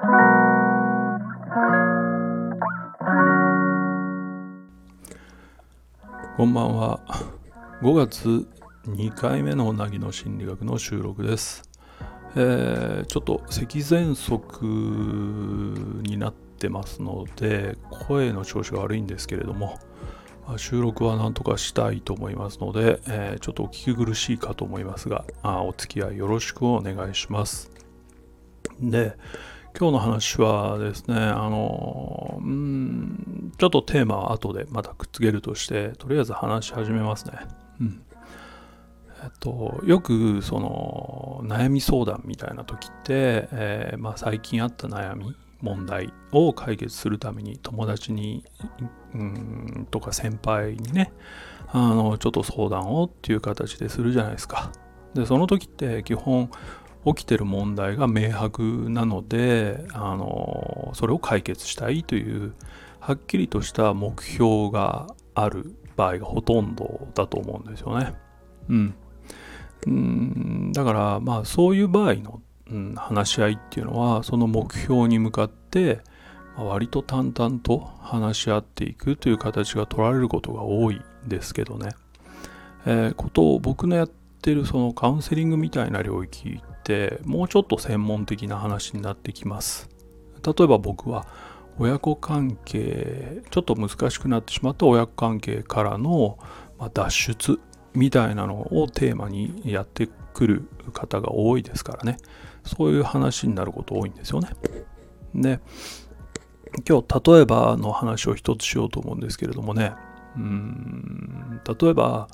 こんばんは。5月2回目のうなぎの心理学の収録です。えー、ちょっと咳喘息になってますので、声の調子が悪いんですけれども、収録はなんとかしたいと思いますので、えー、ちょっとお聞き苦しいかと思いますがあ、お付き合いよろしくお願いします。で、今日の話はですね、あの、うん、ちょっとテーマは後でまたくっつけるとして、とりあえず話し始めますね。うん。えっと、よくその悩み相談みたいな時って、えー、まあ、最近あった悩み問題を解決するために友達にうんとか先輩にねあのちょっと相談をっていう形でするじゃないですかでその時って基本起きてる問題が明白なのであのそれを解決したいというはっきりとした目標がある場合がほとんどだと思うんですよね。うん。うんだからまあそういう場合の、うん、話し合いっていうのはその目標に向かって、まあ、割と淡々と話し合っていくという形が取られることが多いですけどね。えー、ことを僕のやってるそのカウンセリングみたいな領域ってもうちょっと専門的な話になってきます。例えば僕は親子関係ちょっと難しくなってしまった親子関係からの、脱出みたいなのをテーマにやってくる方が多いですからね。そういう話になること多いんですよね。で今日例えばの話を一つしようと思うんですけれどもね。うん例えば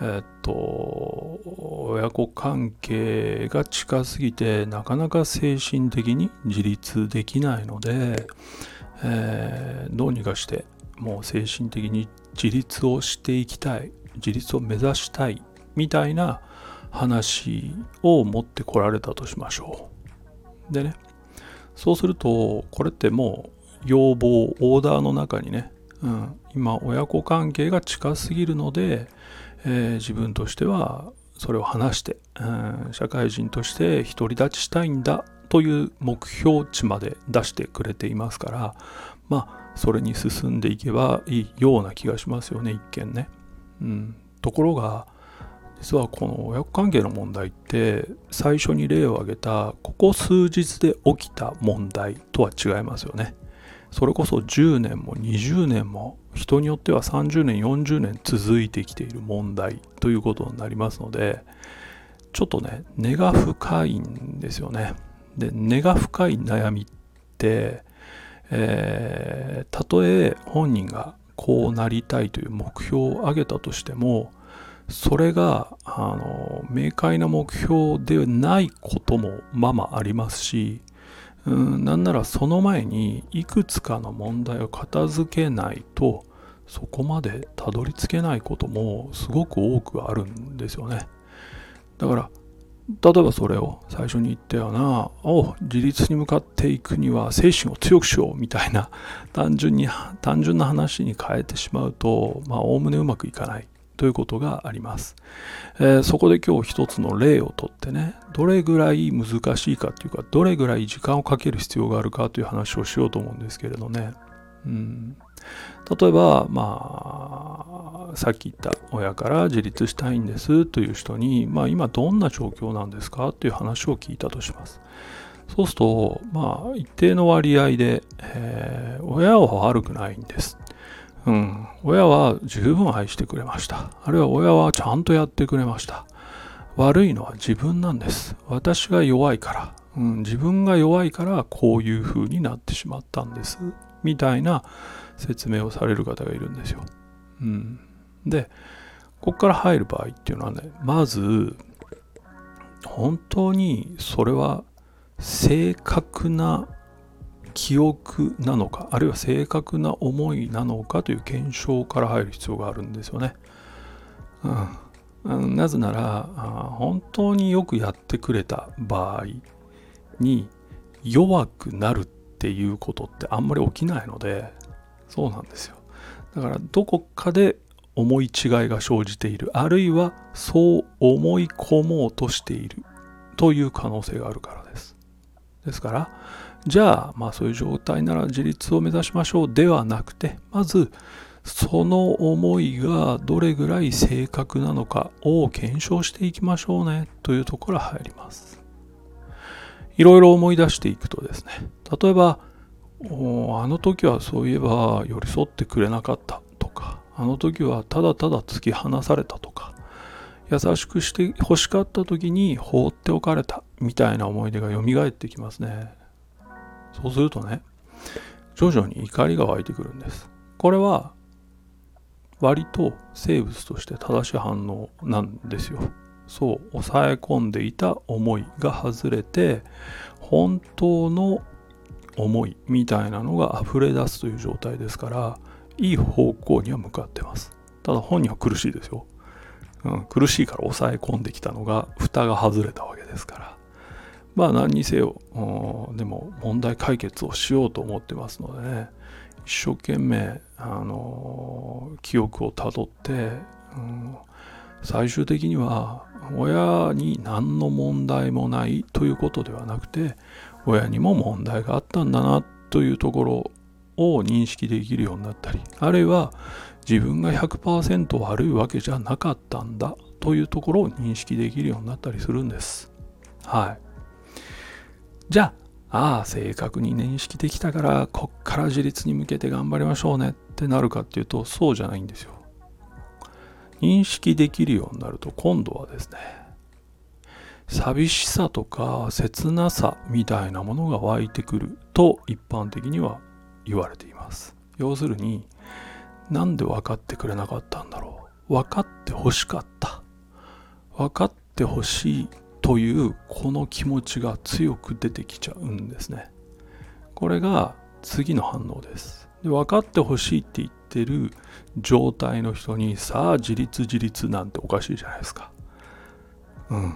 えっと親子関係が近すぎてなかなか精神的に自立できないので、えー、どうにかしてもう精神的に自立をしていきたい自立を目指したいみたいな話を持ってこられたとしましょう。でねそうするとこれってもう要望オーダーの中にね、うん、今親子関係が近すぎるのでえー、自分としてはそれを話して、うん、社会人として独り立ちしたいんだという目標値まで出してくれていますからまあそれに進んでいけばいいような気がしますよね一見ね。うん、ところが実はこの親子関係の問題って最初に例を挙げたここ数日で起きた問題とは違いますよね。それこそ10年も20年も人によっては30年40年続いてきている問題ということになりますのでちょっとね根が深いんですよね。で根が深い悩みって、えー、たとえ本人がこうなりたいという目標を挙げたとしてもそれがあの明快な目標でないこともままありますしうんなんならその前にいくつかの問題を片付けないとそこまでたどり着けないこともすごく多くあるんですよね。だから例えばそれを最初に言ったようなお自立に向かっていくには精神を強くしようみたいな単純に単純な話に変えてしまうとまあおおむねうまくいかない。ということがあります、えー、そこで今日一つの例をとってねどれぐらい難しいかっていうかどれぐらい時間をかける必要があるかという話をしようと思うんですけれどね、うん、例えばまあさっき言った親から自立したいんですという人に、まあ、今どんな状況なんですかという話を聞いたとします。そうするとまあ一定の割合で、えー、親は悪くないんです。うん、親は十分愛してくれました。あるいは親はちゃんとやってくれました。悪いのは自分なんです。私が弱いから、うん、自分が弱いからこういう風になってしまったんです。みたいな説明をされる方がいるんですよ。うん、で、ここから入る場合っていうのはね、まず、本当にそれは正確な記憶なのかあるいは正確な思いなのかという検証から入る必要があるんですよね。うん、なぜなら本当によくやってくれた場合に弱くなるっていうことってあんまり起きないのでそうなんですよ。だからどこかで思い違いが生じているあるいはそう思い込もうとしているという可能性があるからです。ですからじゃあまあそういう状態なら自立を目指しましょうではなくてまずその思いがどれぐらい正確なのかを検証していきましょうねというところが入ります。いろいろ思い出していくとですね例えばあの時はそういえば寄り添ってくれなかったとかあの時はただただ突き放されたとか優しくして欲しかった時に放っておかれたみたいな思い出が蘇ってきますね。そうするとね徐々に怒りが湧いてくるんです。これは割と生物として正しい反応なんですよ。そう抑え込んでいた思いが外れて本当の思いみたいなのが溢れ出すという状態ですからいい方向には向かってます。ただ本人は苦しいですよ、うん、苦しいから抑え込んできたのが蓋が外れたわけですから。まあ何にせよでも問題解決をしようと思ってますのでね。一生懸命あの記憶をたどって、うん、最終的には親に何の問題もないということではなくて親にも問題があったんだなというところを認識できるようになったりあるいは自分が100%悪いわけじゃなかったんだというところを認識できるようになったりするんです。はい。じゃあああ正確に認識できたからこっから自立に向けて頑張りましょうねってなるかっていうとそうじゃないんですよ。認識できるようになると今度はですね寂しさとか切なさみたいなものが湧いてくると一般的には言われています。要するになんで分かってくれなかったんだろう。分かってほしかった。分かってほしいというこの気持ちが強く出てきちゃうんですね。これが次の反応です。で分かってほしいって言ってる状態の人にさあ自立自立なんておかしいじゃないですか。うん。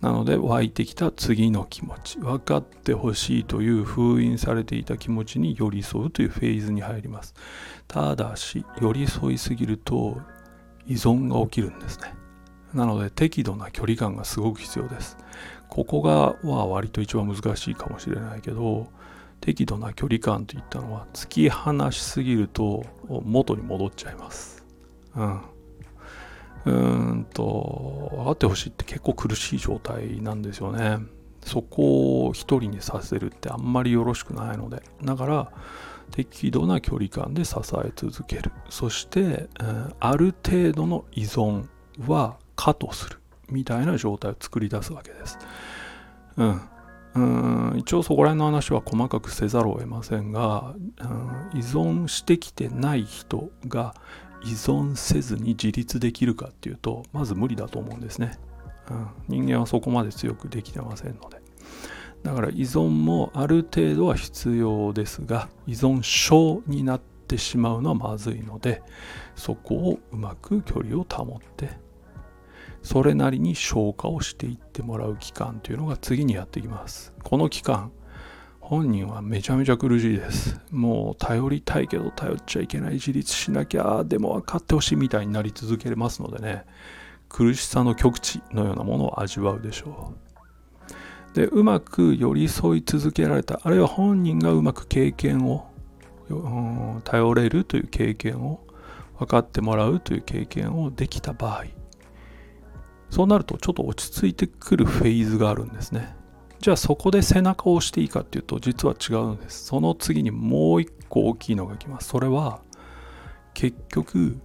なので湧いてきた次の気持ち。分かってほしいという封印されていた気持ちに寄り添うというフェーズに入ります。ただし寄り添いすぎると依存が起きるんですね。なので適度な距離感がすごく必要ですここがは割と一番難しいかもしれないけど適度な距離感といったのは突き放しすぎると元に戻っちゃいます。うん。うんと、分かってほしいって結構苦しい状態なんですよね。そこを一人にさせるってあんまりよろしくないので。だから、適度な距離感で支え続ける。そして、うん、ある程度の依存は可とするみたいな状態を作り出すわけです。うん。うん。一応そこら辺の話は細かくせざるを得ませんが、うん、依存してきてない人が依存せずに自立できるかっていうとまず無理だと思うんですね、うん、人間はそこまで強くできてませんので。だから依存もある程度は必要ですが依存症になってしまうのはまずいのでそこをうまく距離を保ってそれなりに消化をしていってもらう期間というのが次にやってきます。この期間、本人はめちゃめちゃ苦しいです。もう頼りたいけど頼っちゃいけない自立しなきゃ、でも分かってほしいみたいになり続けますのでね、苦しさの極致のようなものを味わうでしょう。で、うまく寄り添い続けられた、あるいは本人がうまく経験を、頼れるという経験を、分かってもらうという経験をできた場合、そうなるとちょっと落ち着いてくるフェーズがあるんですね。じゃあそこで背中を押していいかっていうと実は違うんです。その次にもう一個大きいのが来ます。それは結局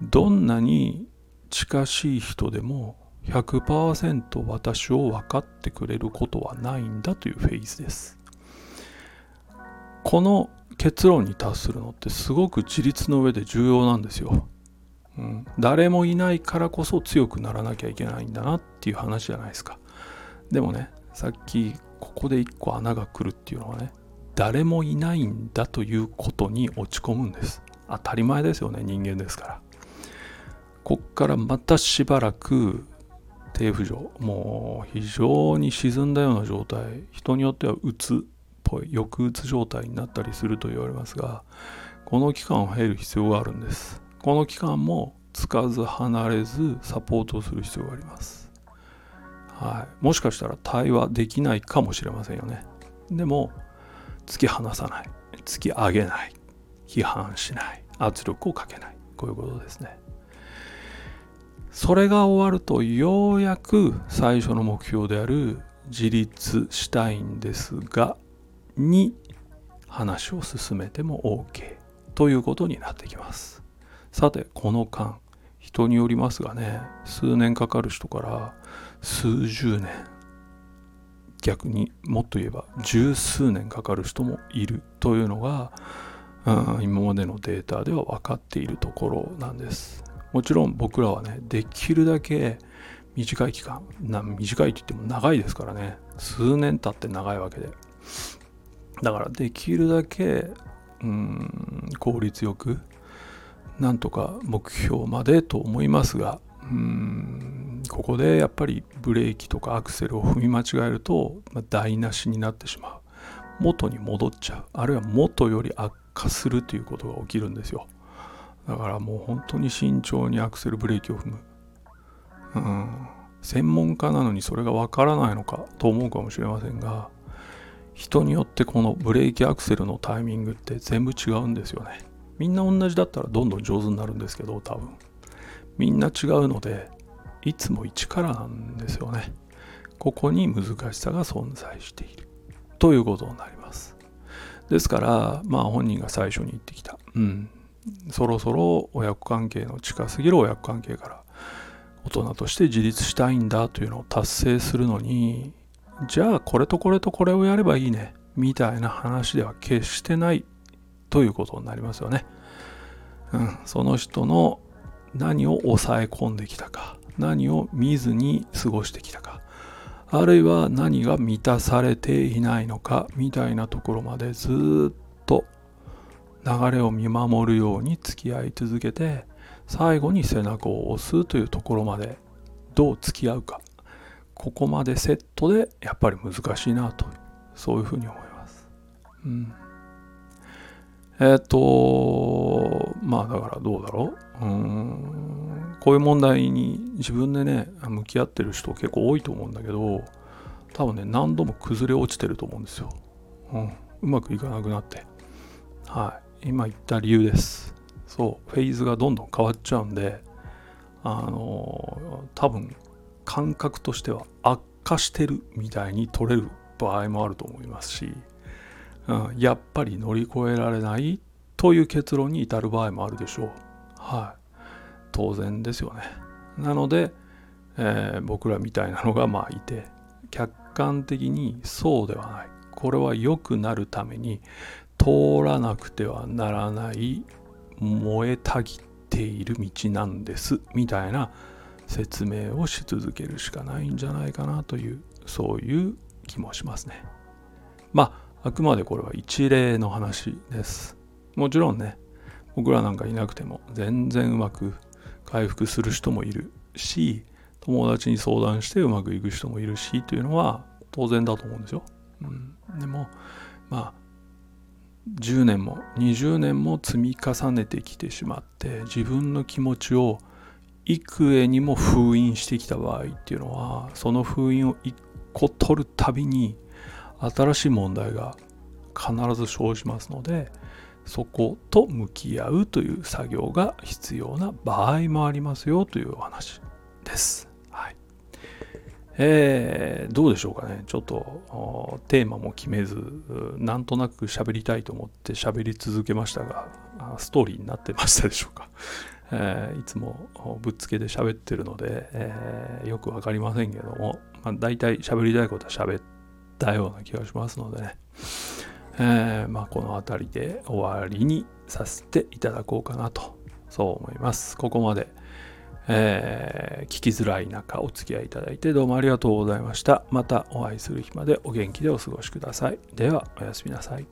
どんなに近しい人でも100%私を分かってくれることはないんだというフェーズです。この結論に達するのってすごく自立の上で重要なんですよ。うん、誰もいないからこそ強くならなきゃいけないんだなっていう話じゃないですか。でもねさっきここで一個穴が来るっていうのはね誰もいないんだということに落ち込むんです。当たり前ですよね人間ですから。こっからまたしばらく低浮上もう非常に沈んだような状態人によってはうつっぽい抑うつ状態になったりすると言われますがこの期間を経る必要があるんです。この期間もつかず離れずサポートする必要があります。はい、もしかしたら対話できないかもしれませんよね。でも突き放さない。突き上げない。批判しない。圧力をかけない。こういうことですね。それが終わるとようやく最初の目標である自立したいんですがに話を進めても OK ということになってきます。さてこの間人によりますがね数年かかる人から数十年逆にもっと言えば十数年かかる人もいるというのが、うん、今までのデータでは分かっているところなんです。もちろん僕らはねできるだけ短い期間短いと言っても長いですからね。数年経って長いわけで。だからできるだけうん効率よくなんとか目標までと思いますがうんここでやっぱりブレーキとかアクセルを踏み間違えると、まあ、台無しになってしまう。元に戻っちゃう。あるいは元より悪化するということが起きるんですよ。だからもう本当に慎重にアクセルブレーキを踏む、うん、専門家なのにそれがわからないのかと思うかもしれませんが人によってこのブレーキアクセルのタイミングって全部違うんですよね。みんな同じだったらどんどん上手になるんですけど多分。みんな違うのでいつも一からなんですよね。ここに難しさが存在している。ということになります。ですからまあ本人が最初に言ってきた。うん。そろそろ親子関係の近すぎる親子関係から大人として自立したいんだというのを達成するのにじゃあこれとこれとこれをやればいいねみたいな話では決してない。ということになりますよね。うん、その人の何を抑え込んできたか。何を見ずに過ごしてきたか。あるいは何が満たされていないのか。みたいなところまでずっと流れを見守るように付き合い続けて最後に背中を押すというところまでどう付き合うか。ここまでセットでやっぱり難しいなと。そういうふうに思います。うん、えっ、とまあだからどうだろう？うんこういう問題に自分でね向き合ってる人結構多いと思うんだけど多分ね何度も崩れ落ちてると思うんですよ。うん、うまくいかなくなって。はい。今言った理由です。そう、フェーズがどんどん変わっちゃうんで、あの、多分感覚としては悪化してるみたいに取れる場合もあると思いますし、うん、やっぱり乗り越えられないという結論に至る場合もあるでしょう。はい。当然ですよね。なので、えー、僕らみたいなのがまあいて、客観的にそうではない。これは良くなるために通らなくてはならない燃えたぎっている道なんですみたいな説明をし続けるしかないんじゃないかなというそういう気もしますねまああくまでこれは一例の話です。もちろんね僕らなんかいなくても全然うまく回復する人もいるし友達に相談してうまくいく人もいるしというのは当然だと思うんですよ、うん、でもまあ10年も20年も積み重ねてきてしまって自分の気持ちを幾重にも封印してきた場合っていうのはその封印を1個取るたびに新しい問題が必ず生じますのでそこと向き合うという作業が必要な場合もありますよというお話です。はいえー、どうでしょうかね。ちょっとテーマも決めず、なんとなく喋りたいと思って喋り続けましたが、ストーリーになってましたでしょうか。えー、いつもぶっつけで喋ってるので、えー、よくわかりませんけども、まあ、大体喋りたいことは喋ってたような気がしますのでね、えー、まあ、この辺りで終わりにさせていただこうかなと、そう思います。ここまで。えー、聞きづらい中お付き合いいただいてどうもありがとうございました。またお会いする日までお元気でお過ごしください。ではおやすみなさい。